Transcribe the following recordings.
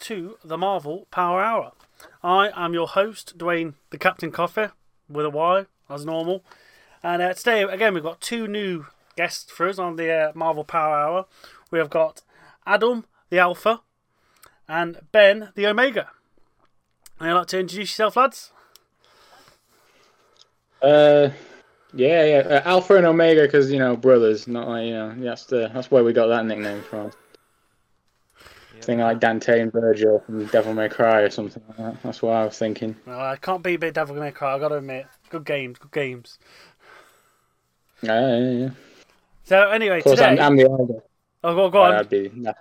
to the Marvel Power Hour. I am your host, Dwayne the Captain Coffee, with a Y, as normal. And uh, today, again, we've got two new guests for us on the uh, Marvel Power Hour. We have got Adam, the Alpha, and Ben, the Omega. You like to introduce yourself, lads? Uh, yeah, yeah, uh, Alpha and Omega, because you know brothers, not like you know that's the that's where we got that nickname from. Thing like Dante and Virgil from Devil May Cry or something like that. That's what I was thinking. Well, I can't be a bit Devil May Cry, i got to admit. Good games, good games. Yeah, yeah, yeah. So, anyway, Of course, today. I'm, I'm the eldest. Oh, go, go on. I'd be. Nah.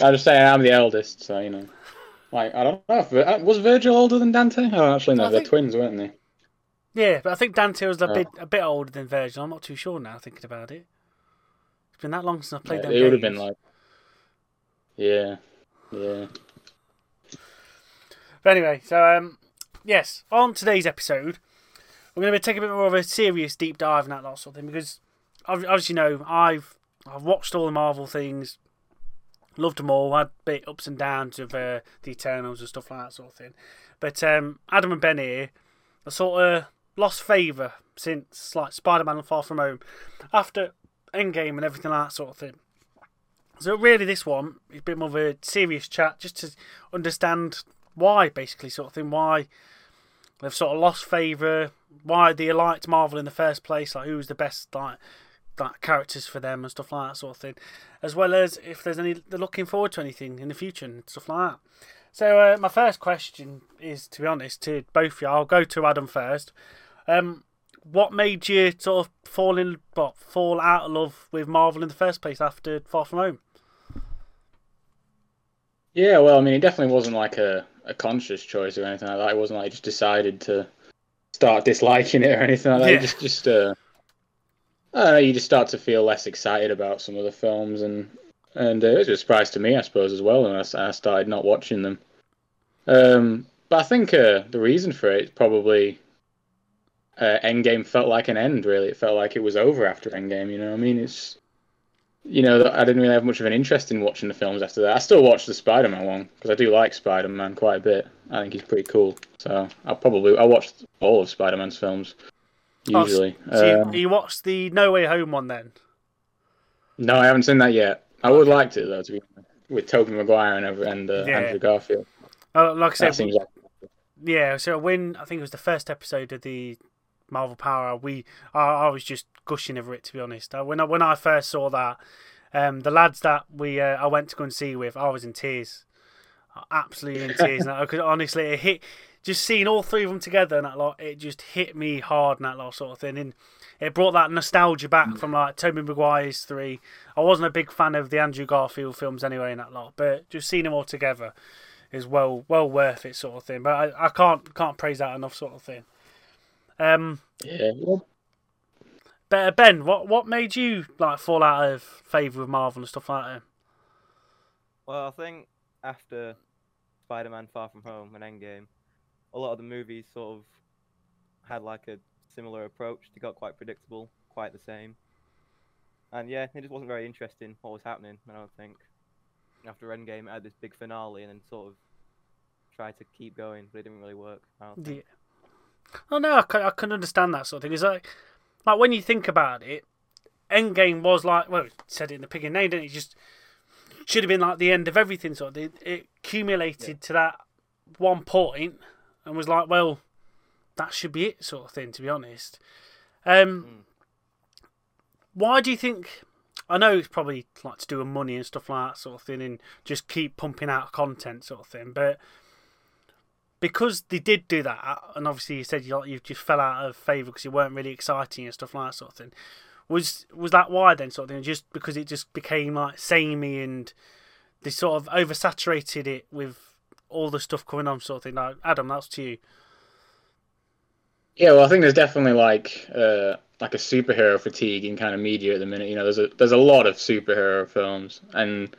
I just say I'm the eldest, so you know. Like I don't know. If, uh, was Virgil older than Dante? Don't actually no, I They're think- twins, weren't they? Yeah, but I think Dante was a Oh. bit a bit older than Virgil. I'm not too sure now, thinking about it. It's been that long since I've played Yeah, them it would have been like. Yeah, yeah. But anyway, so um, yes, on today's episode, we're going to be taking a bit more of a serious deep dive and that sort of thing because, obviously, you know, I've I've watched all the Marvel things, loved them all, had bit ups and downs of uh, the Eternals and stuff like that sort of thing. But um, Adam and Ben here are sort of lost favour since like Spider-Man and Far From Home, after Endgame and everything like that sort of thing. So really, this one is a bit more of a serious chat, just to understand why, basically, sort of thing. Why they've sort of lost favour. Why they liked Marvel in the first place. Like who was the best like like characters for them and stuff like that sort of thing. As well as if there's any they're looking forward to anything in the future and stuff like that. So uh, my first question is, to be honest, to both of you. I'll go to Adam first. Um, what made you sort of fall in, what, fall out of love with Marvel in the first place after Far From Home? Yeah, well, I mean, it definitely wasn't like a, a conscious choice or anything like that. It wasn't like I just decided to start disliking it or anything like that. Yeah. Just, just, uh, I don't know, you just start to feel less excited about some of the films, and and uh, it was a surprise to me, I suppose, as well, when I started not watching them. Um, but I think uh, the reason for it is probably uh, Endgame felt like an end. Really, it felt like it was over after Endgame. You know, what I mean, it's you know, I didn't really have much of an interest in watching the films after that. I still watch the Spider-Man one because I do like Spider-Man quite a bit. I think he's pretty cool. So I probably I watched all of Spider-Man's films Oh, usually. So Um, you, you watched the No Way Home one then? no, I haven't seen that yet. I would like to though, to be honest, with Tobey Maguire and and uh, Yeah. Andrew Garfield. Uh, like I That said, seems like Yeah, so when I think it was the first episode of the Marvel Power, we I, I was just gushing over it to be honest. Uh, when I when I first saw that, um, the lads that we uh, I went to go and see with, I was in tears, absolutely in tears. and because honestly, it hit just seeing all three of them together and that lot, it just hit me hard and that lot sort of thing. And it brought that nostalgia back from like Tobey Maguire's three. I wasn't a big fan of the Andrew Garfield films anyway in that lot, but just seeing them all together is well well worth it sort of thing. But I, I can't can't praise that enough sort of thing. Um, yeah. Ben, what what made you like fall out of favour with Marvel and stuff like that? Well, I think after Spider-Man: Far From Home and Endgame, a lot of the movies sort of had like a similar approach. They got quite predictable, quite the same, and yeah, it just wasn't very interesting what was happening. I don't think after Endgame, it had this big finale, and then sort of tried to keep going, but it didn't really work. I. Yeah. Oh no, I can, I can understand that sort of thing. It's like like when you think about it, Endgame was like well, said it in the pig and name, didn't it? It Just should have been like the end of everything. Sort of thing. It accumulated to that one point and was like, well, that should be it, sort of thing. To be honest, um, Mm. why do you think? I know it's probably like to do with money and stuff like that sort of thing, and just keep pumping out content sort of thing. But because they did do that, and obviously you said you you just fell out of favour because you weren't really exciting and stuff like that sort of thing. Was was that why then sort of thing? Just because it just became like samey and they sort of oversaturated it with all the stuff coming on sort of thing. Like Adam, that's to you. Yeah, well, I think there's definitely like uh, like a superhero fatigue in kind of media at the minute. You know, there's a there's a lot of superhero films, and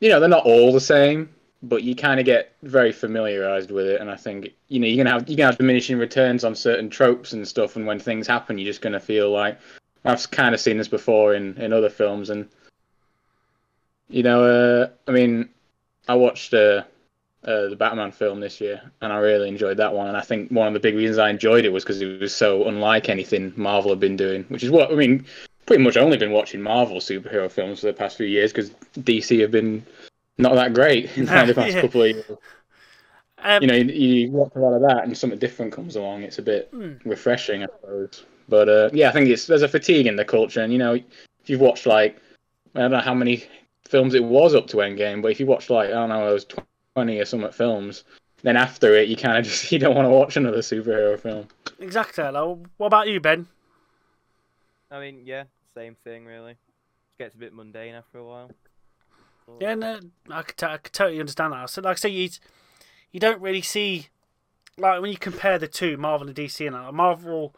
you know they're not all the same, but you kind of get very familiarized with it. And I think you know you're gonna have you're gonna have diminishing returns on certain tropes and stuff. And when things happen, you're just gonna feel like I've kind of seen this before in in other films, and you know, uh, I mean, I watched uh, uh, the Batman film this year, and I really enjoyed that one. And I think one of the big reasons I enjoyed it was because it was so unlike anything Marvel had been doing, which is what I mean. Pretty much only been watching Marvel superhero films for the past few years because DC have been not that great in the past Yeah. couple of years. Um, You know, you, you watch a lot of that, and something different comes along. It's a bit Hmm. refreshing, I suppose. But uh, yeah, I think it's there's a fatigue in the culture, and you know, if you've watched like I don't know how many films it was up to Endgame, but if you watched like I don't know those twenty or something films, then after it, you kind of just you don't want to watch another superhero film. exactly. Hello. What about you, Ben? I mean, yeah, same thing really. It gets a bit mundane after a while. But- Yeah, no, I could, t- I could totally understand that. So, like I say, you you don't really see like when you compare the two, Marvel and DC, and that, Marvel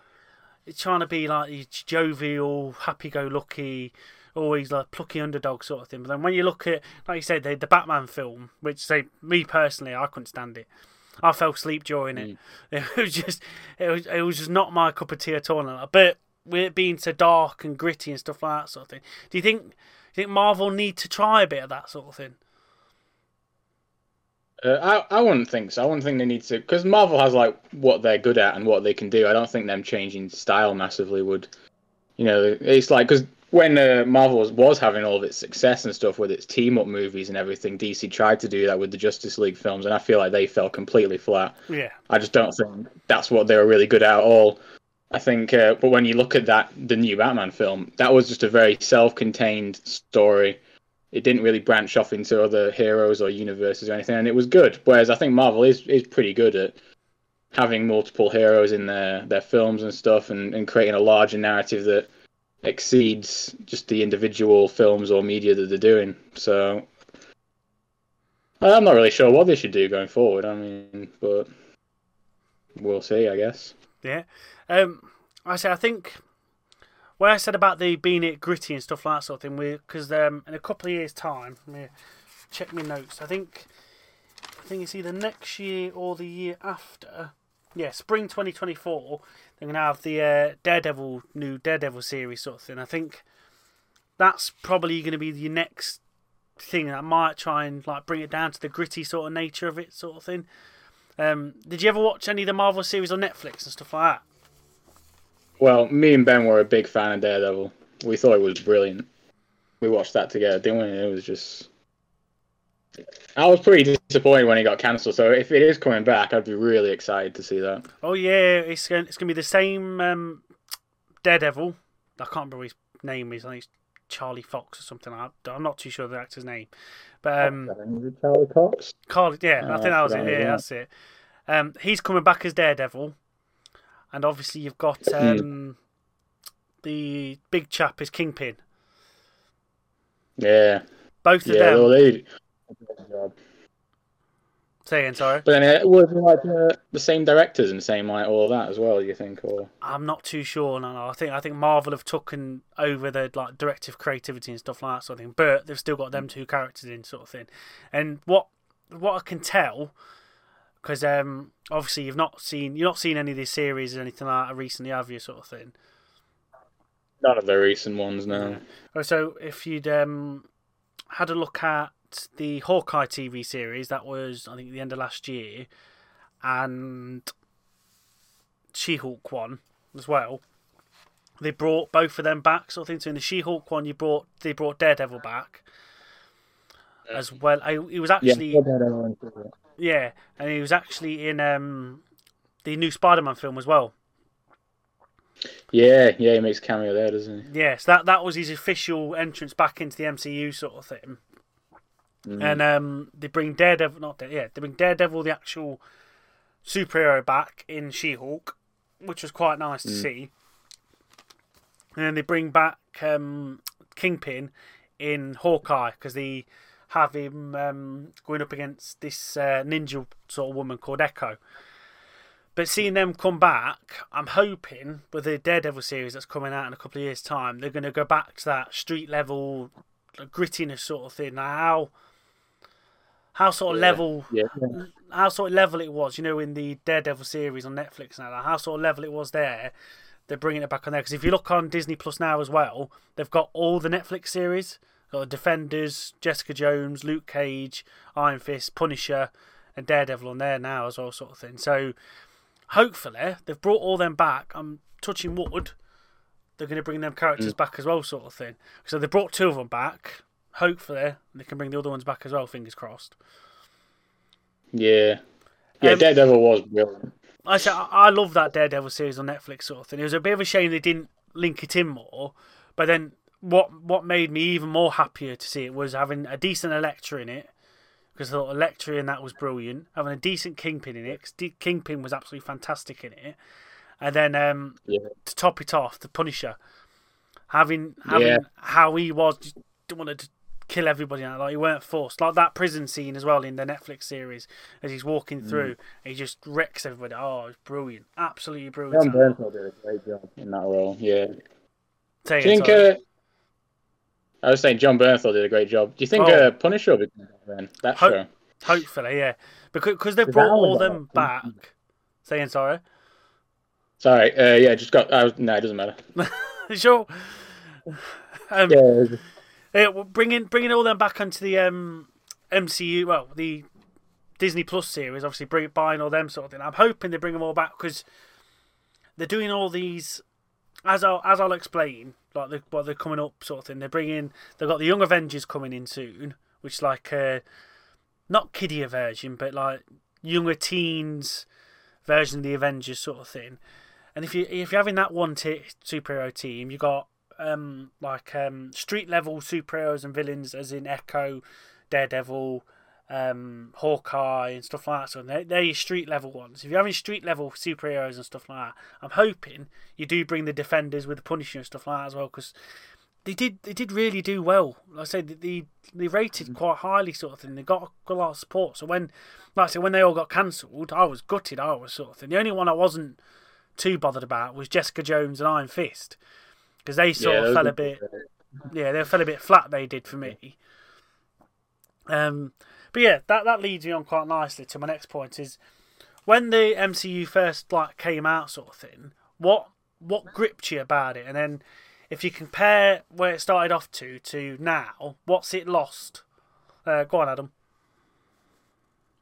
is trying to be like jovial, happy-go-lucky, always like plucky underdog sort of thing. But then when you look at, like you said, the, the Batman film, which say me personally, I couldn't stand it. I fell asleep during it. Mm. It was just, it was, it was just not my cup of tea at all. But with it being so dark and gritty and stuff like that sort of thing, do you think? You think Marvel need to try a bit of that sort of thing? Uh, I I wouldn't think so. I wouldn't think they need to because Marvel has like what they're good at and what they can do. I don't think them changing style massively would. You know, it's like because when uh, Marvel was, was having all of its success and stuff with its team up movies and everything, DC tried to do that with the Justice League films, and I feel like they fell completely flat. Yeah. I just don't think that's what they were really good at at all. I think, uh, but when you look at that, the new Batman film, that was just a very self-contained story. It didn't really branch off into other heroes or universes or anything, and it was good. Whereas I think Marvel is is pretty good at having multiple heroes in their their films and stuff, and, and creating a larger narrative that exceeds just the individual films or media that they're doing. So I'm not really sure what they should do going forward. I mean, but we'll see, I guess. Yeah. Um, I say I think what I said about the being it gritty and stuff like that sort of thing, because um, in a couple of years' time, check my notes. I think I think it's either next year or the year after. Yeah, spring 2024. They're gonna have the uh, Daredevil new Daredevil series sort of thing. I think that's probably to be the next thing that might try and like bring it down to the gritty sort of nature of it, sort of thing. Um, did you ever watch any of the Marvel series on Netflix and stuff like that? Well, me and Ben were a big fan of Daredevil. We thought it was brilliant. We watched that together, didn't we? It was just. I was pretty disappointed when it got cancelled. So if it is coming back, I'd be really excited to see that. Oh yeah, it's going it's going to be the same um, Daredevil. I can't remember his name is. I think it's Charlie Fox or something. like that. I'm not too sure the actor's name, but um, Charlie Cox. Carl, yeah, I Oh, think that was it. that Yeah, that's it. Um, he's coming back as Daredevil, and obviously you've got um, the big chap is Kingpin. Yeah, Both of yeah. them. Well, they. Say again, sorry. But then it would like uh, the same directors and same like all that as well. You think, or I'm not too sure. No, no. I think I think Marvel have taken over the like directive creativity and stuff like that sort of thing, but they've still got them two characters in sort of thing. And what what I can tell, because um, obviously you've not seen you've not seen any of these series or anything like that recently, have you? Sort of thing. none of the recent ones now. Oh, So if you'd um, had a look at the Hawkeye TV series, that was I think the end of last year, and She-Hulk one as well. They brought both of them back, sort of thing. So in the She-Hulk one, you brought they brought Daredevil back as well. I, he was actually yeah, and he was actually in um, the new Spider-Man film as well. Yeah, yeah, he makes cameo there, doesn't he? Yes, that that was his official entrance back into the MCU sort of thing. Mm. And um, they bring Daredevil, not Dare, yeah, they bring Daredevil, the actual superhero, back in She-Hulk, which was quite nice to Mm. see. And then they bring back um, Kingpin in Hawkeye because they have him um, going up against this uh, ninja sort of woman called Echo. But seeing them come back, I'm hoping with the Daredevil series that's coming out in a couple of years' time, they're going to go back to that street level grittiness sort of thing. Now, how how sort of Yeah. level Yeah, how sort of level it was, you know, in the Daredevil series on Netflix now, how sort of level it was there, they're bringing it back on there. Because if you look on Disney Plus now as well, they've got all the Netflix series Got the Defenders, Jessica Jones, Luke Cage, Iron Fist, Punisher, and Daredevil on there now as well, sort of thing. So hopefully they've brought all them back. I'm touching wood. They're going to bring them characters back as well, sort of thing. So they brought two of them back. Hopefully they can bring the other ones back as well. Fingers crossed. Yeah. Yeah, Um, Daredevil was brilliant. I I love that Daredevil series on Netflix sort of thing. It was a bit of a shame they didn't link it in more, but then what what made me even more happier to see it was having a decent Elektra in it because I thought Elektra in that was brilliant. Having a decent Kingpin in it because Kingpin was absolutely fantastic in it, and then um, Yeah. to top it off, the Punisher having having Yeah. how he was just wanted to kill everybody and like he weren't forced like that prison scene as well in the Netflix series as he's walking through he just wrecks everybody oh it's brilliant absolutely brilliant Jon Bernthal did a great job in that role. Yeah. Do Say you it, think? Uh, I was saying Jon Bernthal did a great job. Do you think Oh. uh, Punisher will be then? That Ho- show. hopefully yeah because cause they've brought all them back saying sorry Sorry. Uh, yeah, just got. I was, no, it doesn't matter. sure um, Yeah. Yeah, well, bringing bringing all them back onto the um, MCU, well, the Disney Plus series, obviously bring buying all them sort of thing. I'm hoping they bring them all back because they're doing all these, as I'll as I'll explain, like the, what they're coming up sort of thing. They're bringing, they've got the Young Avengers coming in soon, which is like a not kiddier version, but like younger teens version of the Avengers sort of thing. And if you if you're having that one t- superhero team, you've got um, like um, street level superheroes and villains, as in Echo, Daredevil, um, Hawkeye, and stuff like that. So they're, they're your street level ones. If you're having street level superheroes and stuff like that, I'm hoping you do bring the Defenders with the Punisher and stuff like that as well, because they did they did really do well. Like I said, they they, they rated quite highly, sort of thing. They got, got a lot of support. So when, like I said, when they all got cancelled, I was gutted. I was sort of thing. The only one I wasn't too bothered about was Jessica Jones and Iron Fist because they sort Yeah, of fell a bit yeah, they fell a bit flat. They did for me. Um, but yeah, that that leads me on quite nicely to my next point is when the MCU first like came out, sort of thing. What what gripped you about it, and then if you compare where it started off to to now, what's it lost? Uh, go on, Adam.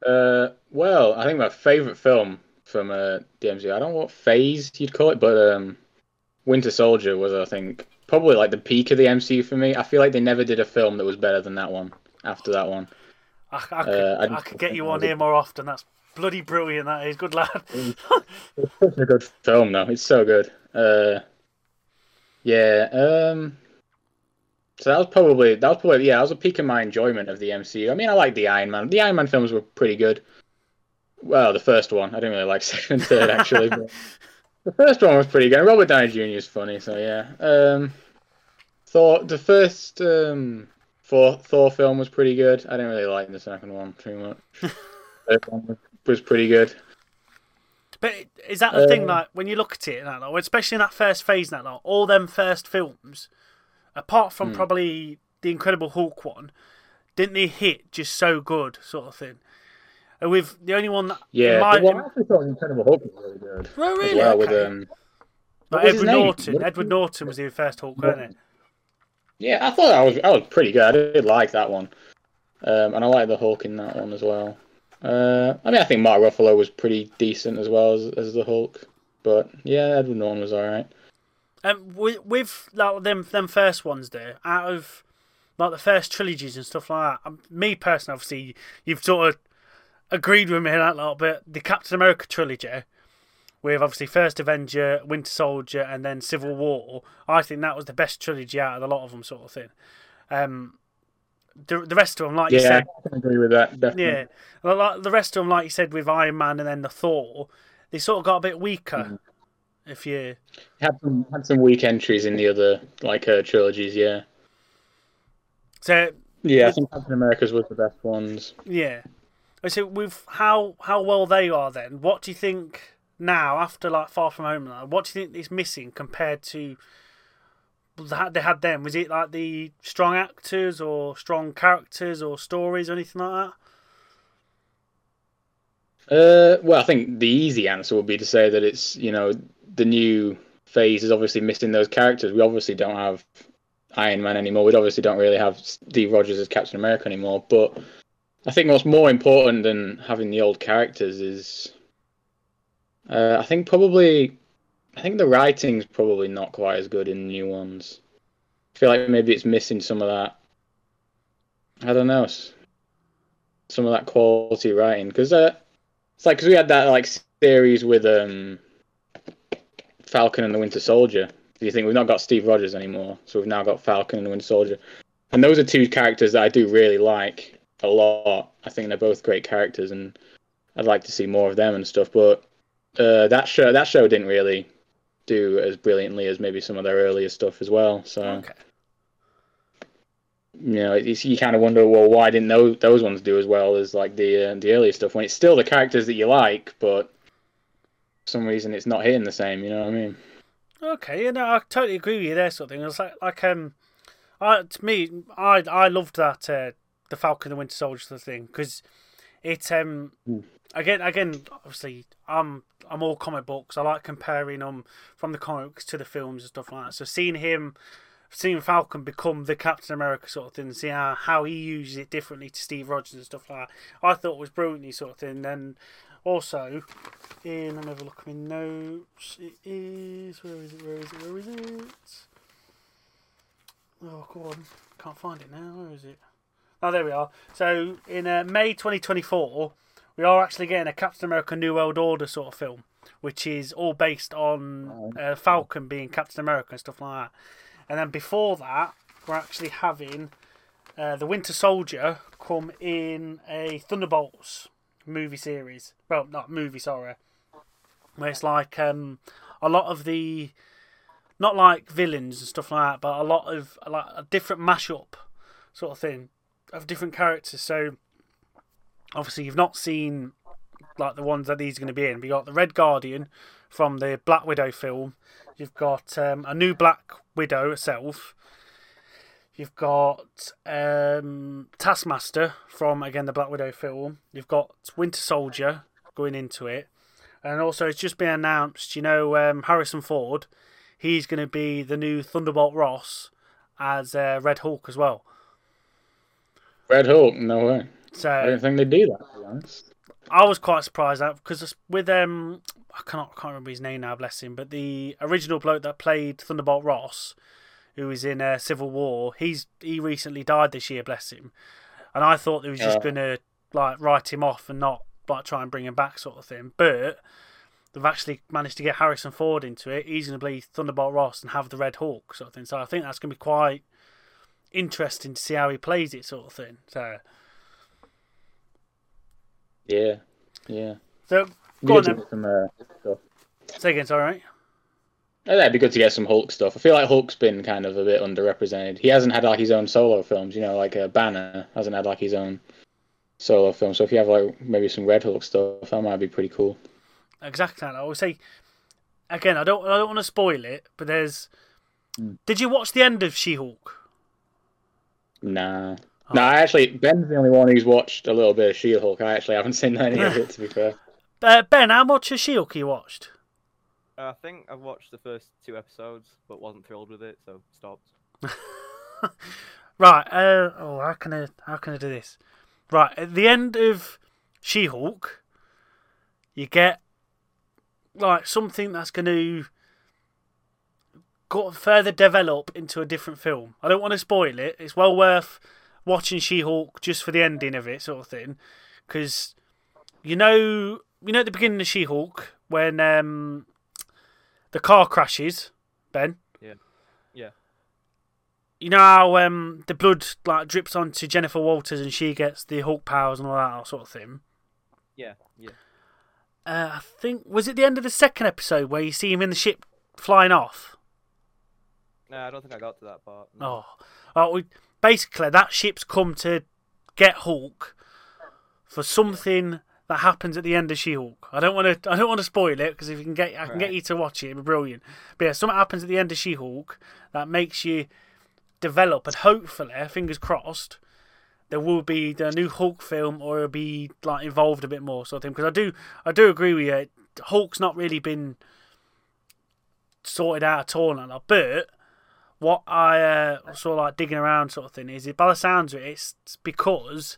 Uh, well, I think my favorite film from uh, DMZ, I don't know what phase you'd call it, but um, Winter Soldier was, I think, probably like the peak of the MCU for me. I feel like they never did a film that was better than that one. After that one, I, I could, Uh, I I, could get you on here more often. That's bloody brilliant. That is good lad. it's such a good film, though. It's so good. Uh, yeah. Um, so that was probably that was probably yeah. That was a peak of my enjoyment of the MCU. I mean, I like the Iron Man. The Iron Man films were pretty good. Well, the first one. I didn't really like second and third actually, but the first one was pretty good. Robert Downey Jr. is funny, so yeah. Um, Thor. The first um Thor Thor film was pretty good. I didn't really like the second one too much. Third one was, pretty good. But is that the thing? Uh, Like when you look at it, like, especially in that first phase, and that like, all them first films, apart Hmm. from probably the Incredible Hulk one, didn't they hit just so good, sort of thing? And with the only one that, Yeah. my, well, I actually thought Incredible Hulk was really good. as really, well okay. with um like what was his Edward? Norton. Edward Norton was the first Hulk, wasn't it? Yeah I thought that was that was pretty good. I did like that one. Um and I like the Hulk in that one as well. Uh I mean I think Mark Ruffalo was pretty decent as well as, as the Hulk but yeah Edward Norton was alright. Um, with, with like them them first ones there, out of like the first trilogies and stuff like that. Um, me personally, obviously, you've sort of agreed with me on that lot, but the Captain America trilogy, with obviously First Avenger, Winter Soldier, and then Civil War, I think that was the best trilogy out of a lot of them, sort of thing. Um, the the rest of them, like you yeah said, I can agree with that definitely yeah, like the rest of them, like you said, with Iron Man and then the Thor, they sort of got a bit weaker. If you had some had some weak entries in the other like uh, trilogies yeah so yeah I think Captain America's was the best ones Yeah. So with how how well they are, then what do you think now after like Far From Home? Now, what do you think is missing compared to that they had then? Was it like the strong actors or strong characters or stories or anything like that? Uh, well, I think the easy answer would be to say that it's you know the new phase is obviously missing those characters. We obviously don't have Iron Man anymore. We obviously don't really have Steve Rogers as Captain America anymore. But I think what's more important than having the old characters is, uh, I think probably, I think the writing's probably not quite as good in new ones. I feel like maybe it's missing some of that. I don't know, some of that quality writing because uh, it's like because we had that like series with um, Falcon and the Winter Soldier. Do you think we've not got Steve Rogers anymore? So we've now got Falcon and the Winter Soldier, and those are two characters that I do really like a lot. I think they're both great characters, and I'd like to see more of them and stuff. But uh, that show that show didn't really do as brilliantly as maybe some of their earlier stuff as well. So Okay. you know, you kind of wonder, well, why didn't those those ones do as well as like the uh, the earlier stuff when it's still the characters that you like, but for some reason it's not hitting the same. You know what I mean? Okay, you know, I totally agree with you there, sort of thing. It's like, like um, I to me, I I loved that uh, the Falcon and the Winter Soldier sort of thing because it um Mm. Again again obviously I'm I'm all comic books. I like comparing them from the comics to the films and stuff like that. So seeing him, seeing Falcon become the Captain America sort of thing, see how, how he uses it differently to Steve Rogers and stuff like that, I thought was brilliantly sort of thing. Then also in let me have a look at my notes. It is where is it? Where is it? Where is it? Oh, go on. Can't find it now. Where is it? Oh, there we are. So in uh, May 2024, we are actually getting a Captain America New World Order sort of film, which is all based on uh, Falcon being Captain America and stuff like that. And then before that, we're actually having uh, the Winter Soldier come in a Thunderbolts movie series. Well, not movie, sorry. Where it's like um, a lot of the, not like villains and stuff like that, but a lot of like a different mashup sort of thing of different characters. So obviously you've not seen like the ones that these are going to be in. We got the Red Guardian from the Black Widow film. You've got um, a new Black Widow herself. You've got um, Taskmaster from again the Black Widow film. You've got Winter Soldier going into it, and also it's just been announced. You know um, Harrison Ford, he's going to be the new Thunderbolt Ross as uh, Red Hulk as well. Red Hulk, no way. So I didn't think they'd do that. To be honest. I was quite surprised at because with um I cannot I can't remember his name now, bless him, but the original bloke that played Thunderbolt Ross, who was in uh, Civil War, he's he recently died this year, bless him, and I thought they was just Yeah. gonna like write him off and not like try and bring him back sort of thing, but. They've actually managed to get Harrison Ford into it. He's be Thunderbolt Ross and have the Red Hulk sort of thing. So I think that's going to be quite interesting to see how he plays it, sort of thing. So, Yeah, yeah. so go on then. some, uh, stuff. Say again, sorry, mate. Uh, That'd be good to get some Hulk stuff. I feel like Hulk's been kind of a bit underrepresented. He hasn't had like his own solo films, you know, like uh, Banner hasn't had like his own solo film. So if you have like maybe some Red Hulk stuff, that might be pretty cool. Exactly. I would say again. I don't. I don't want to spoil it, but there's. Hmm. Did you watch the end of She-Hulk? Nah. Oh. No, I actually Ben's the only one who's watched a little bit of She-Hulk. I actually haven't seen any of it to be fair. Uh, ben, how much of She-Hulk you watched? I think I've watched the first two episodes, but wasn't thrilled with it, so stopped. Right. Uh, oh, how can I? How can I do this? Right. At the end of She-Hulk, you get like something that's going to go further develop into a different film. I don't want to spoil it. It's well worth watching She-Hulk just for the ending of it, sort of thing, because you know, you know, at the beginning of She-Hulk when um, the car crashes, Ben. Yeah. Yeah. You know how um, the blood like drips onto Jennifer Walters and she gets the Hulk powers and all that sort of thing. Yeah, yeah. Uh, I think was it the end of the second episode where you see him in the ship flying off. No, I don't think I got to that part. no. Oh, oh we, basically that ship's come to get Hulk for something that happens at the end of She-Hulk. I don't want to. I don't want to spoil it because if you can get, I can get you to watch it. It'd be brilliant. But yeah, something happens at the end of She-Hulk that makes you develop, and hopefully, fingers crossed, there will be the new Hulk film, or it'll be like involved a bit more sort of thing. Because I do, I do agree with you. Hulk's not really been sorted out at all, now, but what I uh, saw like digging around sort of thing is, it, by the sounds of it, it's because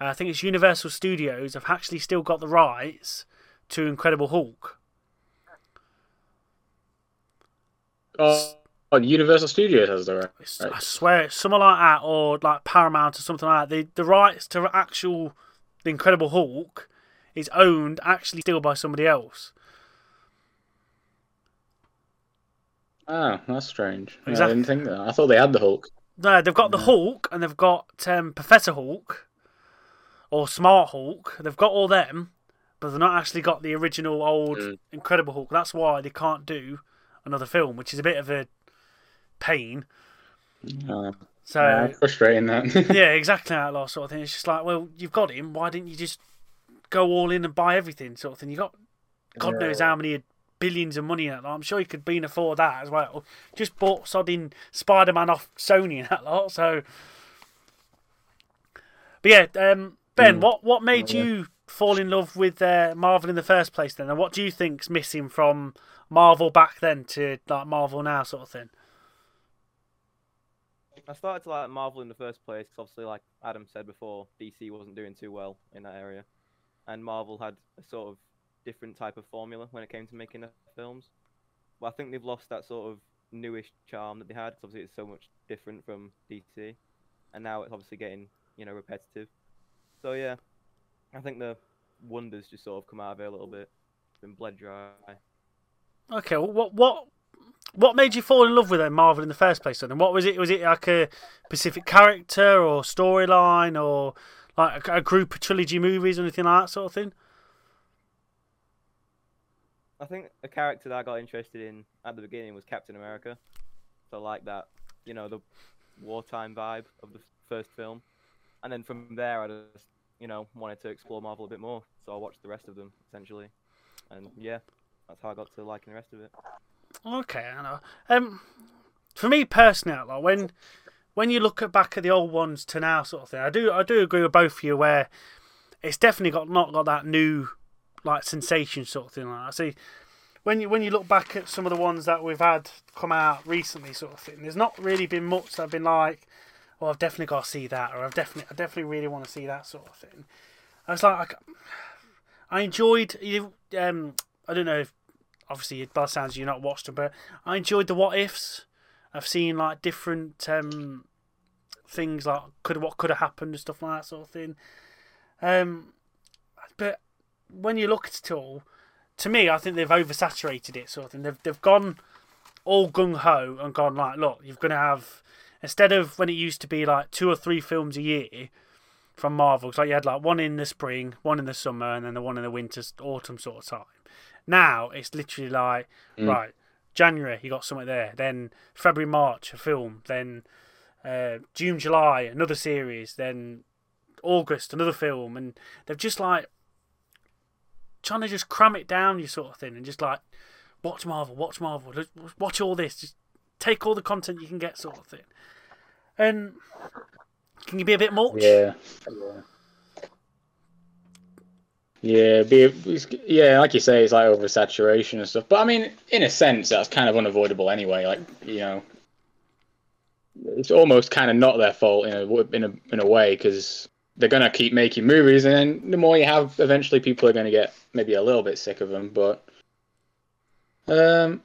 uh, I think it's Universal Studios have actually still got the rights to Incredible Hulk. Oh, oh, Universal Studios has the rights. I swear it's something like that, or like Paramount or something like that. The the rights to actual the Incredible Hulk is owned actually still by somebody else. Oh, that's strange. I Exactly. didn't think that. I thought they had the Hulk. No, they've got the Hulk and they've got um, Professor Hulk or Smart Hulk. They've got all them, but they've not actually got the original old Mm. Incredible Hulk. That's why they can't do another film, which is a bit of a pain. Uh, So yeah, frustrating that. yeah, exactly that last sort of thing. It's just like, well, you've got him. Why didn't you just go all in and buy everything, sort of thing? You got God knows how many billions of money in that. lot. I'm sure you could been afford that as well. Just bought sodding Spider Man off Sony and that lot. So, but yeah, um, Ben, Mm. what what made Yeah. you fall in love with uh, Marvel in the first place? Then, and what do you think's missing from Marvel back then to like Marvel now, sort of thing? I started to like Marvel in the first place 'cause obviously, like Adam said before, DC wasn't doing too well in that area, and Marvel had a sort of different type of formula when it came to making their films. But I think they've lost that sort of newish charm that they had 'cause obviously it's so much different from DC, and now it's obviously getting you know repetitive. So yeah, I think the wonders just sort of come out of it a little bit. It's been bled dry. Okay, well, what what what made you fall in love with uh, Marvel in the first place? Then, and what was it? Was it like a specific character or storyline or like a, a group of trilogy movies or anything like that sort of thing? I think a character that I got interested in at the beginning was Captain America. So I like that, you know, the wartime vibe of the first film. And then from there, I just, you know, wanted to explore Marvel a bit more. So I watched the rest of them, essentially. And yeah, that's how I got to liking the rest of it. Okay, I know. Um, for me personally, like when when you look at back at the old ones to now, sort of thing, I do I do agree with both of you where it's definitely got not got that new like sensation sort of thing. Like I see when you when you look back at some of the ones that we've had come out recently, sort of thing. There's not really been much that have been like, oh, I've definitely got to see that, or I've definitely I definitely really want to see that sort of thing. I was like, I enjoyed. you- Um, I don't know if obviously by sounds you've not watched them, but I enjoyed the what ifs. I've seen like different um, things like could what could have happened and stuff like that sort of thing. Um, but when you look at it all, to me, I think they've oversaturated it sort of thing. They've they've gone all gung ho and gone like, look, you're gonna have instead of when it used to be like two or three films a year from Marvel, 'cause, like you had like one in the spring, one in the summer, and then the one in the winter, autumn sort of time. Now it's literally like Mm. right, January you got something there, then February, March a film, then uh, June, July another series, then August another film, and they've just like trying to just cram it down, you sort of thing, and just like watch Marvel, watch Marvel, watch all this, just take all the content you can get, sort of thing. And can you be a bit much? Yeah. Yeah, be it's- yeah, like you say, it's like oversaturation and stuff. But I mean, in a sense, that's kind of unavoidable anyway. Like you know, it's almost kind of not their fault in a in a in a way because they're gonna keep making movies, and then the more you have, eventually people are gonna get maybe a little bit sick of them. But um,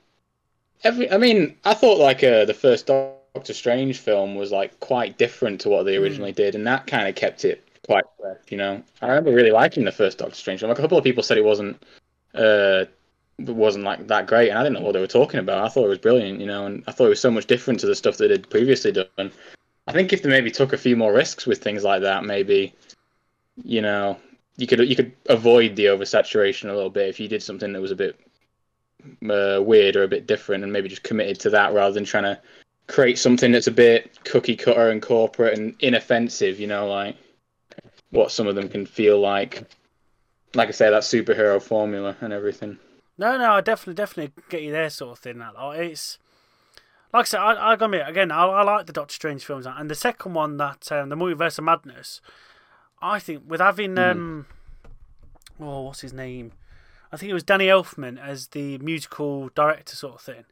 every I mean, I thought like uh, the first Doctor Strange film was like quite different to what they Hmm. originally did, and that kind of kept it quite fresh. You know, I remember really liking the first Doctor Strange film. Like a couple of people said it wasn't uh wasn't like that great, and I didn't know what they were talking about. I thought it was brilliant, you know, and I thought it was so much different to the stuff they did previously done. I think if they maybe took a few more risks with things like that, maybe you know you could you could avoid the oversaturation a little bit if you did something that was a bit uh, weird or a bit different, and maybe just committed to that rather than trying to create something that's a bit cookie cutter and corporate and inoffensive. You know, like what some of them can feel like. Like I say, that superhero formula and everything. No, no, I definitely, definitely get you there, sort of thing. That lot. it's like I said, I, I gotta admit again, I, I like the Doctor Strange films, and the second one, that um, the Multiverse of Madness, I think with having Mhm. um, oh, what's his name? I think it was Danny Elfman as the musical director, sort of thing.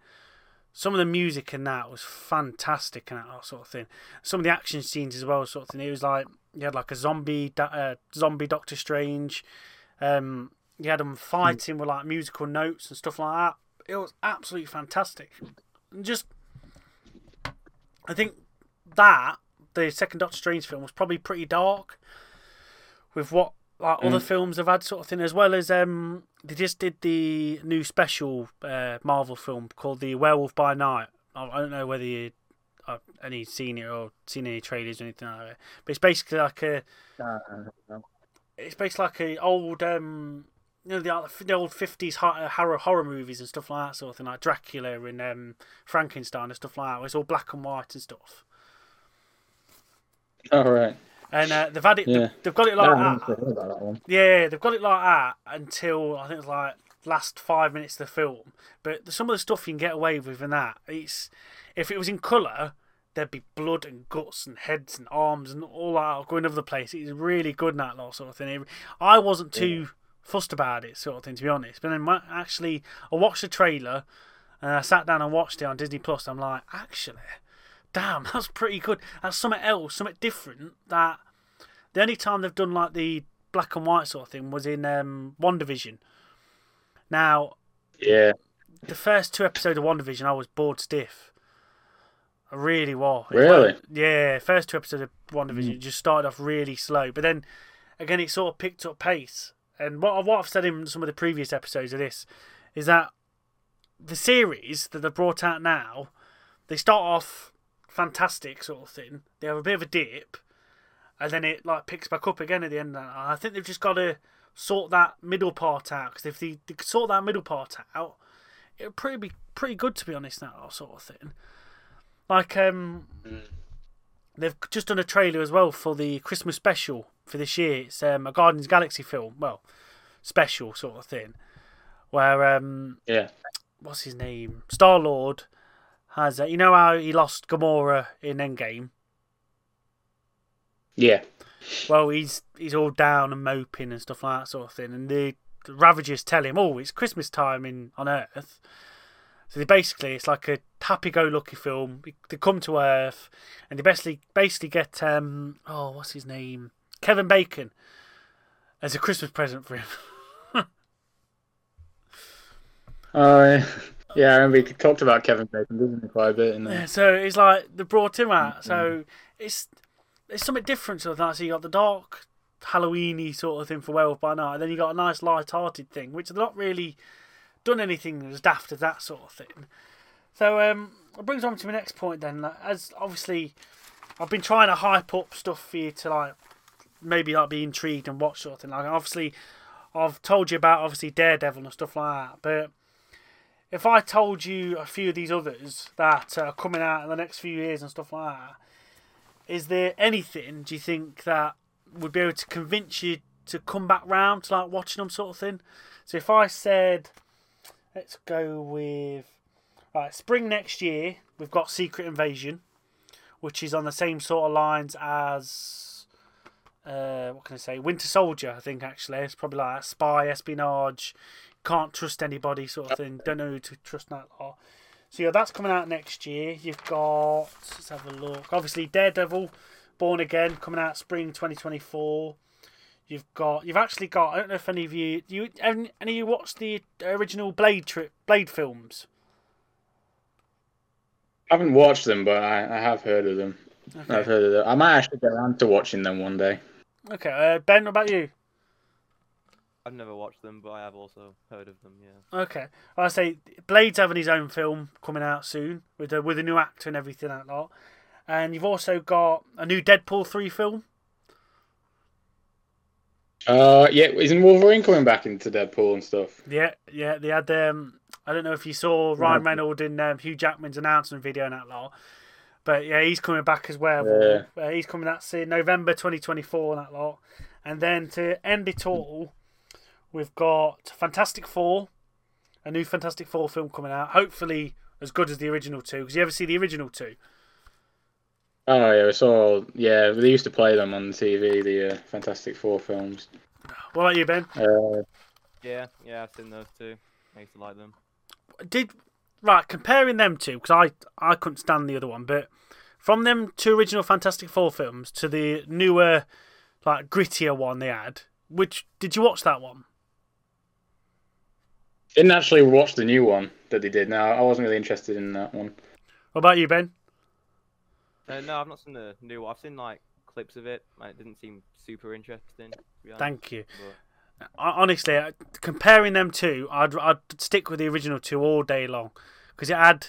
some of the music in that was fantastic and that sort of thing. Some of the action scenes as well, sort of thing. It was like you had like a zombie, uh, zombie Doctor Strange. Um, you had them fighting mm. with like musical notes and stuff like that. It was absolutely fantastic. And just, I think that the second Doctor Strange film was probably pretty dark with what like mm. other films have had sort of thing, as well as um, they just did the new special uh, Marvel film called The Werewolf by Night. I, don't know whether you have any seen it or seen any trailers or anything like that, but it's basically like a. Uh, it's basically like a old um, you know the, the old fifties horror horror movies and stuff like that sort of thing, like Dracula and um, Frankenstein and stuff like that. It's all black and white and stuff. All oh, right and uh, they've had it. Yeah. They've, got it like no, that. Yeah, they've got it like that until I think it's like last five minutes of the film. But some of the stuff you can get away with in that, it's if it was in colour, there'd be blood and guts and heads and arms and all that going over the place. It's really good in that lot sort of thing. I wasn't too. Fussed about it, sort of thing, to be honest. But then actually, I watched the trailer and I sat down and watched it on Disney Plus. I'm like, actually damn, that's pretty good. That's something else, something different. That the only time they've done like the black and white sort of thing was in um, WandaVision. Now, yeah, the first two episodes of WandaVision, I was bored stiff. I really was. Really? yeah, first two episodes of WandaVision mm. just started off really slow, but then again it sort of picked up pace. And what what I've said in some of the previous episodes of this is that the series that they've brought out now, they start off fantastic sort of thing. They have a bit of a dip, and then it like picks back up again at the end. And I think they've just got to sort that middle part out because if they, they sort that middle part out, it'll pretty be pretty good to be honest. That sort of thing. Like um, they've just done a trailer as well for the Christmas special for this year. It's um, a Guardians Galaxy film, well, special sort of thing, where um, yeah, what's his name, Star Lord has uh, you know how he lost Gamora in Endgame. Yeah. Well, he's he's all down and moping and stuff like that sort of thing, and the, the Ravagers tell him, "Oh, it's Christmas time in on Earth." So they basically, it's like a happy-go-lucky film. They come to Earth, and they basically basically get um oh what's his name Kevin Bacon as a Christmas present for him. Oh uh, yeah, I remember he talked about Kevin Bacon, didn't he, quite a bit in there. Yeah, so it's like they brought him out. So mm-hmm. it's it's something different to that. So you got the dark Halloweeny sort of thing for Werewolf by Night, and then you got a nice light-hearted thing, which they've not really done anything as daft as that sort of thing. So um, it brings on to my next point then. As obviously, I've been trying to hype up stuff for you to like maybe like be intrigued and watch sort of thing. Like obviously, I've told you about obviously Daredevil and stuff like that, but if I told you a few of these others that are coming out in the next few years and stuff like that, is there anything do you think that would be able to convince you to come back round to like watching them sort of thing? So if I said, let's go with, right, spring next year, we've got Secret Invasion, which is on the same sort of lines as, uh, what can I say, Winter Soldier. I think actually it's probably like spy espionage, can't trust anybody sort of thing. Don't know who to trust that lot. So yeah, that's coming out next year. You've got let's have a look. Obviously, Daredevil, Born Again, coming out spring 2024. You've got you've actually got. I don't know if any of you you any, any of you watched the original Blade trip Blade films. I haven't watched them, but I, I have heard of them. Okay. I've heard of them. I might actually get around to watching them one day. Okay, uh, Ben, what about you? I've never watched them, but I have also heard of them. Yeah. Okay, well, I say Blade's having his own film coming out soon with a with a new actor and everything like that. And you've also got a new Deadpool three film. Uh, yeah, isn't Wolverine coming back into Deadpool and stuff? Yeah, yeah. They had um, I don't know if you saw Ryan Reynolds in um, Hugh Jackman's announcement video and that lot. But yeah, he's coming back as well. Yeah. Uh, he's coming out in November 2024 and that lot. And then to end it all, We've got Fantastic Four, a new Fantastic Four film coming out. Hopefully, as good as the original two. Because you ever see the original two? Oh yeah, I saw. Yeah, they used to play them on TV. The uh, Fantastic Four films. What about you, Ben? Uh, yeah, yeah, I've seen those too. I used to like them. Did right, comparing them two because I I couldn't stand the other one, but from them two original Fantastic Four films to the newer, like grittier one they had. Which did you watch that one? Didn't actually watch the new one that they did. No, I wasn't really interested in that one. What about you, Ben? Uh, no, I've not seen the new. one. I've seen like clips of it. and It didn't seem super interesting. To be honest. Thank you. But, Honestly, uh, comparing them two, I'd I'd stick with the original two all day long because it had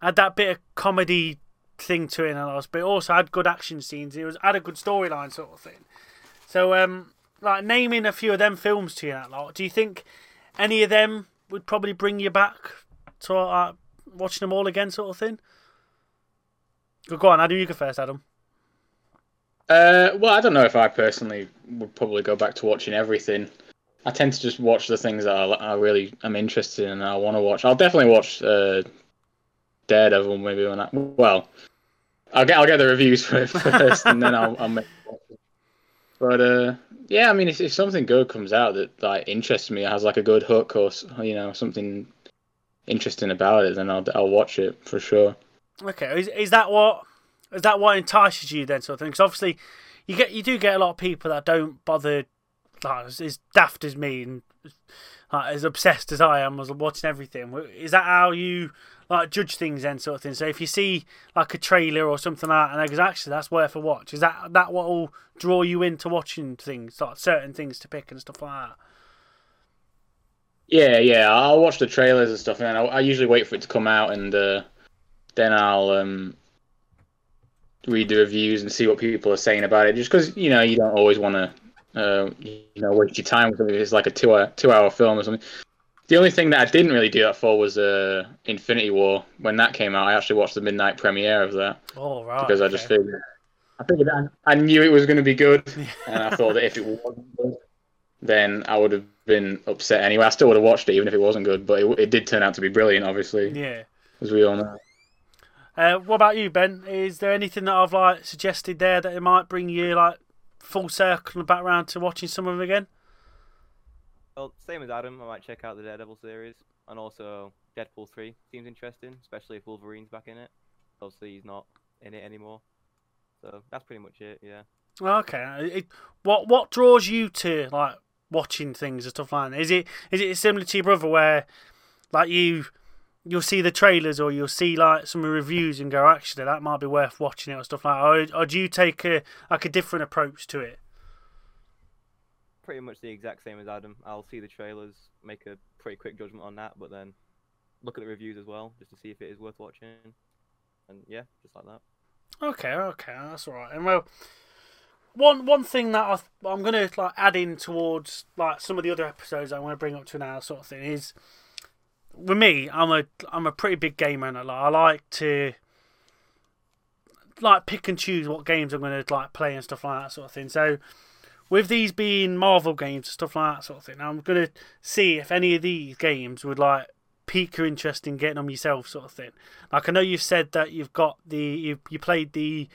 had that bit of comedy thing to it, and all, but it also had good action scenes. It was had a good storyline sort of thing. So, um, like naming a few of them films to you, that lot. Do you think any of them would probably bring you back to uh, watching them all again, sort of thing? Go on, Adam. You go first, Adam. Uh, well, I don't know if I personally would probably go back to watching everything. I tend to just watch the things that I, I really am interested in and I want to watch. I'll definitely watch uh, Daredevil maybe when I well, I'll get I'll get the reviews for it first and then I'll, I'll make. But uh, yeah, I mean, if, if something good comes out that like interests me, has like a good hook or you know something interesting about it, then I'll I'll watch it for sure. Okay, is is that what is that what entices you then, sort of thing? Because obviously, you get you do get a lot of people that don't bother, like as daft as me and like, as obsessed as I am, was watching everything. Is that how you like judge things then, sort of thing? So if you see like a trailer or something like that, and goes, actually that's worth a watch. Is that that what will draw you into watching things, like certain things to pick and stuff like that? Yeah, yeah. I'll watch the trailers and stuff, and then I, I usually wait for it to come out, and uh, then I'll um, read the reviews and see what people are saying about it. Just because you know you don't always want to, uh, you know, waste your time with something. It's like a two-hour two-hour film or something. The only thing that I didn't really do that for was uh, Infinity War. When that came out, I actually watched the midnight premiere of that Oh right, because I just okay. figured, I figured I, I knew it was going to be good, and I thought that if it wasn't good, then I would have been upset anyway. I still would have watched it even if it wasn't good, but it, it did turn out to be brilliant, obviously, yeah. as we all know. Uh, what about you, Ben? Is there anything that I've like suggested there that it might bring you like full circle and back round to watching some of them again? well, same as Adam, I might check out the Daredevil series, and also Deadpool three seems interesting, especially if Wolverine's back in it. Obviously, he's not in it anymore. So that's pretty much it. Yeah. Okay. Uh, it, what what draws you to like watching things and stuff like that? Is it is it similar to your brother where like you you'll see the trailers or you'll see like some reviews and go actually that might be worth watching it or stuff like that? Or, or do you take a like a different approach to it? pretty much the exact same as Adam. I'll see the trailers, make a pretty quick judgment on that, but then look at the reviews as well, just to see if it is worth watching. And yeah, just like that. Okay, okay, that's all right. And well, one one thing that I I'm gonna like add in towards like some of the other episodes I want to bring up to now, sort of thing, is with me, I'm a I'm a pretty big gamer, and I like, I like to like pick and choose what games I'm gonna like play and stuff like that, sort of thing. So. With these being Marvel games and stuff like that sort of thing, I'm gonna see if any of these games would like pique your interest in getting them yourself, sort of thing. Like I know you've said that you've got the you you played the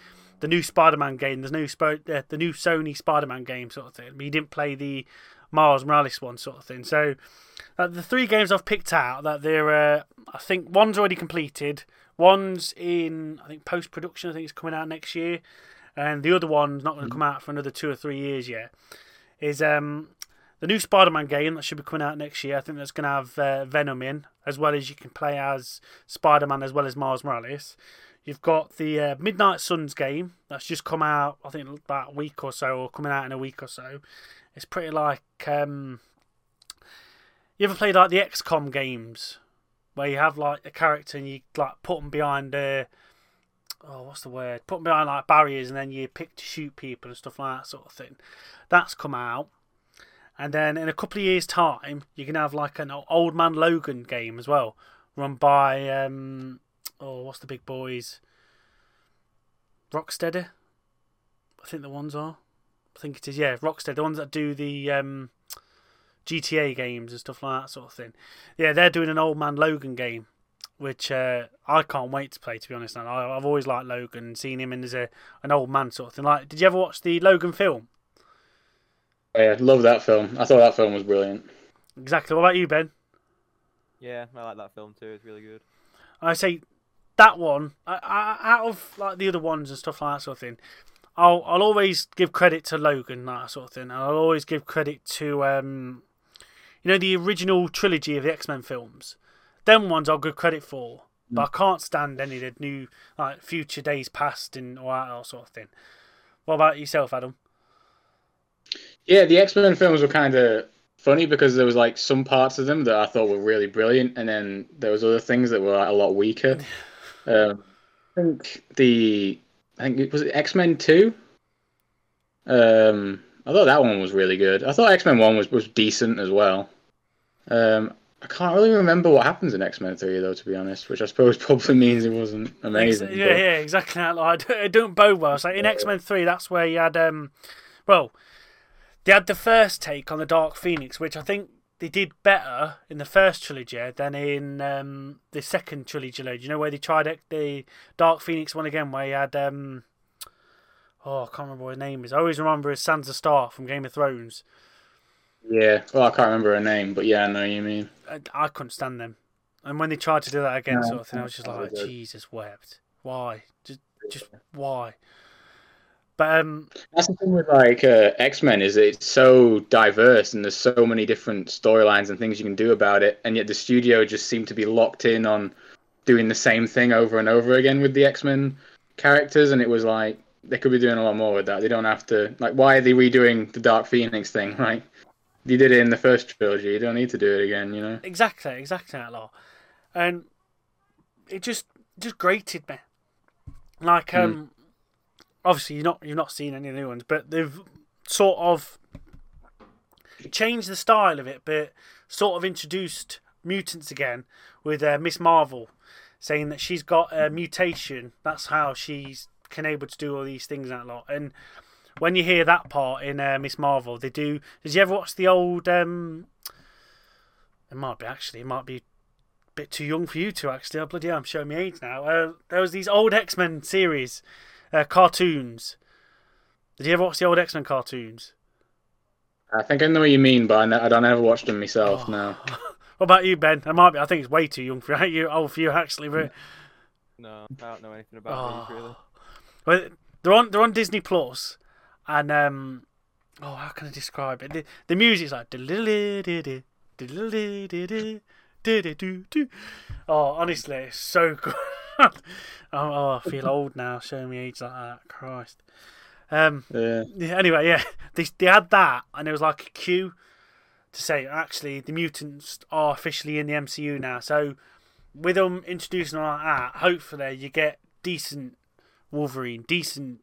the new Spider-Man game. There's no Sp- uh, the new Sony Spider-Man game sort of thing. But you didn't play the Miles Morales one sort of thing. So uh, the three games I've picked out that they're uh, I think one's already completed. One's in I think post production. I think it's coming out next year, and the other one's not going to come out for another two or three years yet. Is um the new Spider-Man game that should be coming out next year. I think that's going to have uh, Venom in, as well as you can play as Spider-Man as well as Miles Morales. You've got the uh, Midnight Suns game that's just come out. I think about a week or so, or coming out in a week or so. It's pretty like um, you ever played like the XCOM games where you have like a character and you like put them behind uh, oh what's the word? Put them behind like barriers and then you pick to shoot people and stuff like that sort of thing. That's come out. And then in a couple of years' time, you can have like an Old Man Logan game as well, run by um, oh, what's the big boys? Rocksteady, I think the ones are. I think it is. Yeah, Rocksteady, the ones that do the um, GTA games and stuff like that sort of thing. Yeah, they're doing an Old Man Logan game, which uh, I can't wait to play. To be honest, and I, I've always liked Logan, seen him in as a an old man sort of thing. Like, did you ever watch the Logan film? Yeah, love that film. I thought that film was brilliant. Exactly. What about you, Ben? Yeah, I like that film too. It's really good. I say that one I, I, out of like the other ones and stuff like that sort of thing. I'll I'll always give credit to Logan that sort of thing. And I'll always give credit to um, you know, the original trilogy of the X Men films. Them ones I'll give credit for, but I can't stand any of the new like Future Days Past and all that sort of thing. What about yourself, Adam? Yeah, the X Men films were kind of funny because there was like some parts of them that I thought were really brilliant, and then there was other things that were like, a lot weaker. Um, I think the I think it was X Men Two. Um, I thought that one was really good. I thought X Men One was was decent as well. Um, I can't really remember what happens in X Men Three though, to be honest, which I suppose probably means it wasn't amazing. yeah, but- yeah, exactly. That. Like, it don't bode well. So in X Men Three, that's where you had um, well, they had the first take on the Dark Phoenix, which I think they did better in the first trilogy than in um the second trilogy. You know where they tried the Dark Phoenix one again, where he had um, oh, I can't remember what his name is. I always remember as Sansa Stark from Game of Thrones. Yeah, well, I can't remember her name, but yeah, I know what you mean. I, I couldn't stand them. And when they tried to do that again, No, sort of thing, I was just like, good. Jesus wept. Why? Just, just why? But um, That's the thing with like uh, X Men is it's so diverse and there's so many different storylines and things you can do about it, and yet the studio just seemed to be locked in on doing the same thing over and over again with the X Men characters, and it was like they could be doing a lot more with that. They don't have to like why are they redoing the Dark Phoenix thing? Like you did it in the first trilogy, you don't need to do it again, you know. exactly, exactly that law, and it just just grated me. Like um, obviously you're not you've not seen any new ones, but they've sort of changed the style of it, but sort of introduced mutants again with uh, Miss Marvel, saying that she's got a mutation. That's how she's can able to do all these things and that lot. And when you hear that part in uh, Miss Marvel, they do. Did you ever watch the old? Um, it might be actually. It might be a bit too young for you to actually. Oh, bloody hell, I'm showing my age now. Uh, there was these old X Men series, uh, cartoons. Did you ever watch the old X Men cartoons? I think I know what you mean, but I, ne- I don't ever watch them myself Oh. now. What about you, Ben? I might be. I think it's way too young for you. Old for you, actually. But No, I don't know anything about these really. Oh. well, they're on. They're on Disney Plus, and um, oh, how can I describe it? The, the music's like. Oh, honestly, it's so good. oh, oh, I feel old now. Showing me age like that. Christ. Um. Yeah. Yeah, anyway, yeah, they they had that, and it was like a cue to say actually the mutants are officially in the MCU now. So with them introducing all that, hopefully you get decent Wolverine, decent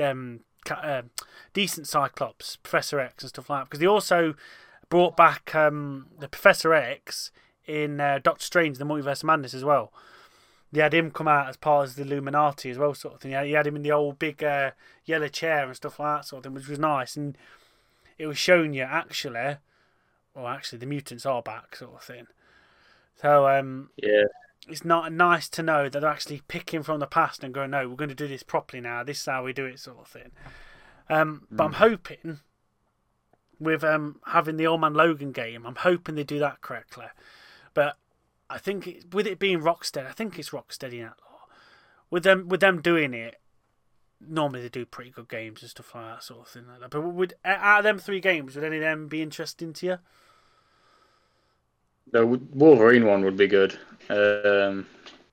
um, um decent Cyclops, Professor X, and stuff like that. Because they also brought back um, the Professor X in uh, Doctor Strange: The Multiverse of Madness as well. They had him come out as part of the Illuminati as well, sort of thing. Yeah, You had him in the old big uh, yellow chair and stuff like that, sort of thing, which was nice. And it was showing you actually, well, actually, the mutants are back, sort of thing. So um, Yeah. it's not nice to know that they're actually picking from the past and going, no, we're going to do this properly now. This is how we do it, sort of thing. Um, but I'm hoping with um, having the Old Man Logan game, I'm hoping they do that correctly. But I think it, with it being Rocksteady, I think it's Rocksteady now. With them, with them doing it, normally they do pretty good games and stuff like that, sort of thing like that. But would out of them three games, would any of them be interesting to you? The Wolverine one would be good. Um,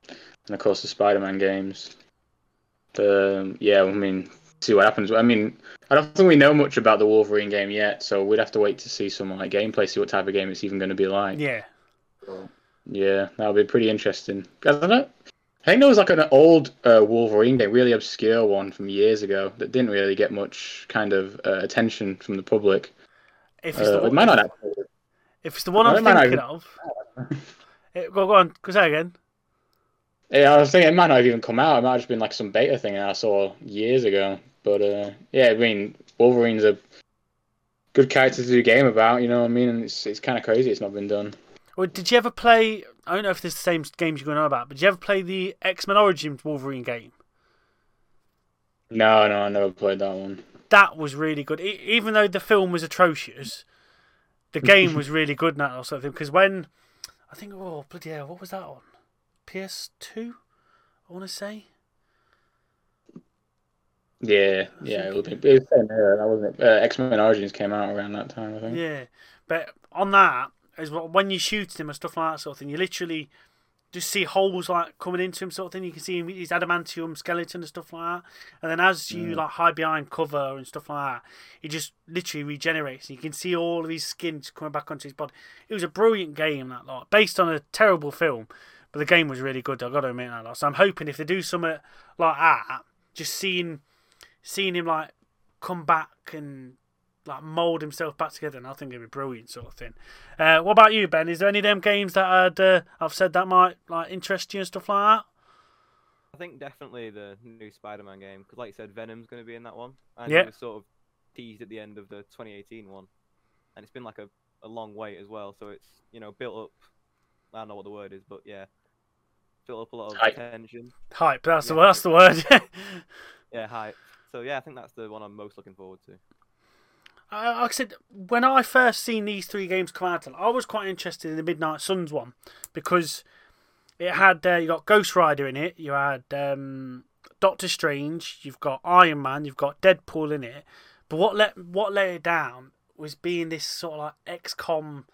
and of course the Spider-Man games. Um, yeah, I mean, see what happens. I mean, I don't think we know much about the Wolverine game yet, so we'd have to wait to see some like gameplay, see what type of game it's even going to be like. Yeah, Yeah, that would be pretty interesting. I don't know. I think there was like an old uh, Wolverine game, really obscure one from years ago that didn't really get much kind of uh, attention from the public. if it's Uh, the it one, might not actually. if it's the one No, I'm it not thinking of, it, go, go on, go say again. Yeah, I was thinking it might not have even come out. It might have just been like some beta thing that I saw years ago. But uh, yeah, I mean, Wolverine's a good character to do a game about. You know what I mean? And it's it's kind of crazy it's not been done. Well, did you ever play? I don't know if this is the same games you're going on about, but did you ever play the X Men Origins Wolverine game? No, no, I never played that one. That was really good. E- even though the film was atrocious, the game was really good now or something. Because when I think, oh bloody hell, what was that on? PS2. I want to say. Yeah, yeah, it was, it was the same era, that wasn't it? Uh, X Men Origins came out around that time, I think. Yeah, but on that is when you shoot him and stuff like that sort of thing, you literally just see holes like coming into him sort of thing. You can see him, his adamantium skeleton and stuff like that. And then as you Mm. like hide behind cover and stuff like that, he just literally regenerates. You can see all of his skin coming back onto his body. It was a brilliant game that lot, based on a terrible film, but the game was really good. I got to admit that lot. So I'm hoping if they do something like that, just seeing seeing him like come back and like mold himself back together, and I think it'd be brilliant sort of thing. Uh, what about you, Ben? Is there any of them games that I'd uh, I've said that might like interest you and stuff like that? I think definitely the new Spider-Man game because, like you said, Venom's going to be in that one, and Yeah. it was sort of teased at the end of the 2018 one, and it's been like a, a long wait as well. So it's you know built up. I don't know what the word is, but yeah, built up a lot of Hype. tension. Hype. That's the Yeah. that's the word. Yeah, hype. So yeah, I think that's the one I'm most looking forward to. Uh, like I said, when I first seen these three games come out, I was quite interested in the Midnight Suns one because it had uh, you got Ghost Rider in it, you had um, Doctor Strange, you've got Iron Man, you've got Deadpool in it. But what let what let it down was being this sort of like XCOM,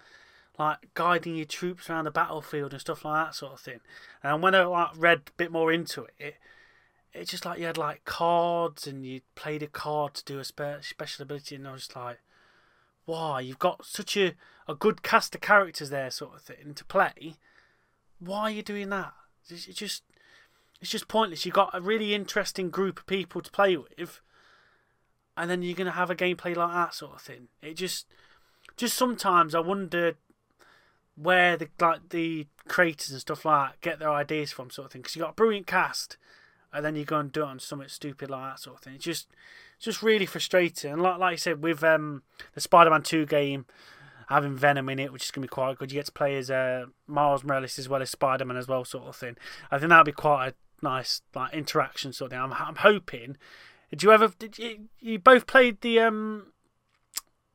like guiding your troops around the battlefield and stuff like that sort of thing. And when I like read a bit more into it, it's just like you had like cards and you played a card to do a spe- special ability, and I was just like, why? You've got such a, a good cast of characters there, sort of thing, to play. Why are you doing that? It's it's just it's just pointless. You've got a really interesting group of people to play with, and then you're gonna have a gameplay like that sort of thing. It just just sometimes I wonder where the like the creators and stuff like that get their ideas from, sort of thing. Because you've got a brilliant cast, and then you go and do it on something stupid like that sort of thing. It's just just really frustrating. And like like I said, with um the Spider-Man Two game having Venom in it, which is gonna be quite good. You get to play as uh, Miles Morales as well as Spider-Man as well, sort of thing. I think that'd be quite a nice like interaction sort of thing. I'm I'm hoping. Did you ever? Did you? You both played the um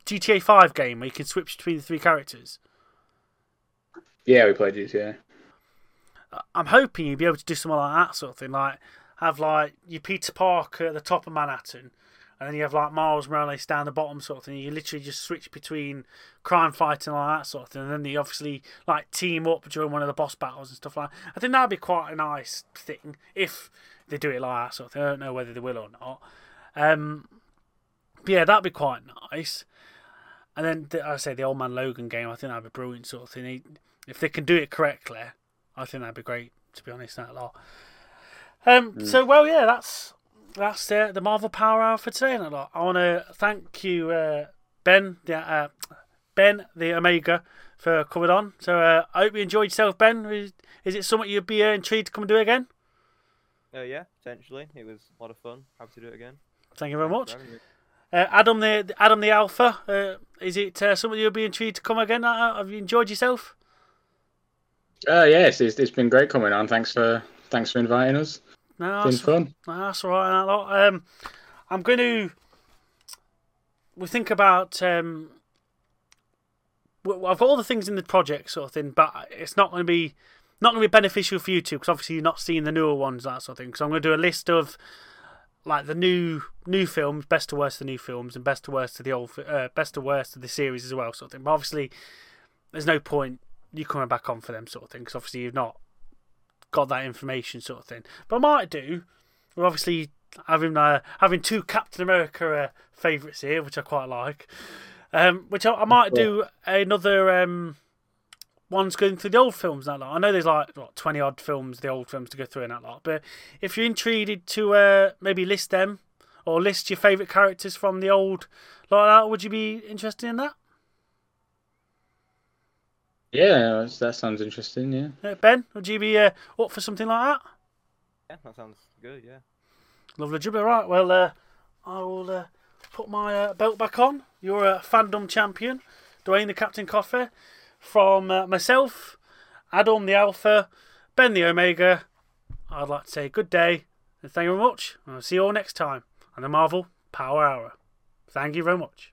GTA Five game where you can switch between the three characters. Yeah, we played GTA. I'm hoping you'd be able to do something like that sort of thing, like have like your Peter Parker at the top of Manhattan, and then you have like Miles Morales down the bottom sort of thing. You literally just switch between crime fighting and all that sort of thing, and then they obviously like team up during one of the boss battles and stuff like. that. I think that'd be quite a nice thing if they do it like that sort of thing. I don't know whether they will or not. Um, yeah, that'd be quite nice. And then the, I say the Old Man Logan game. I think that'd be brilliant sort of thing. If they can do it correctly, I think that'd be great. To be honest, that lot. Um. So well, yeah, that's that's uh, the Marvel Power Hour for today. And a lot. I want to thank you, uh, Ben, the uh, Ben the Omega, for coming on. So uh, I hope you enjoyed yourself, Ben. Is, is it something you'd be uh, intrigued to come and do again? Uh, yeah, potentially. It was a lot of fun. Happy to do it again. Thank you very much. for having me. Uh, Adam the Adam the Alpha. Uh, is it uh, something you'd be intrigued to come again? Uh, have you enjoyed yourself? Uh, yes, it's, it's been great coming on. Thanks for thanks for inviting us. No, that's, fun. no, that's all right. Um, I'm going to. We think about. Um, I've got all the things in the project sort of thing, but it's not going to be not going to be beneficial for you two because obviously you're not seeing the newer ones that sort of thing. So I'm going to do a list of like the new new films, best to worst of the new films, and best to worst of the old, uh, best to worst of the series as well, sort of thing. But obviously, there's no point you coming back on for them sort of thing because obviously you've not got that information sort of thing. But I might do. We're obviously having uh, having two Captain America uh, favourites here, which I quite like. Um, which I, I might do another um, ones going through the old films and that lot. I know there's like what twenty odd films, the old films to go through and that lot. But if you're intrigued to uh, maybe list them or list your favourite characters from the old like that, would you be interested in that? Yeah, that sounds interesting. Yeah. Uh, ben, would you be uh, up for something like that? Yeah, that sounds good. Yeah. Lovely dribble. Right, well, uh, I will uh, put my uh, belt back on. You're a fandom champion, Duane the Captain Coffee. From uh, myself, Adam the Alpha, Ben the Omega, I'd like to say good day and thank you very much. I'll see you all next time on the Marvel Power Hour. Thank you very much.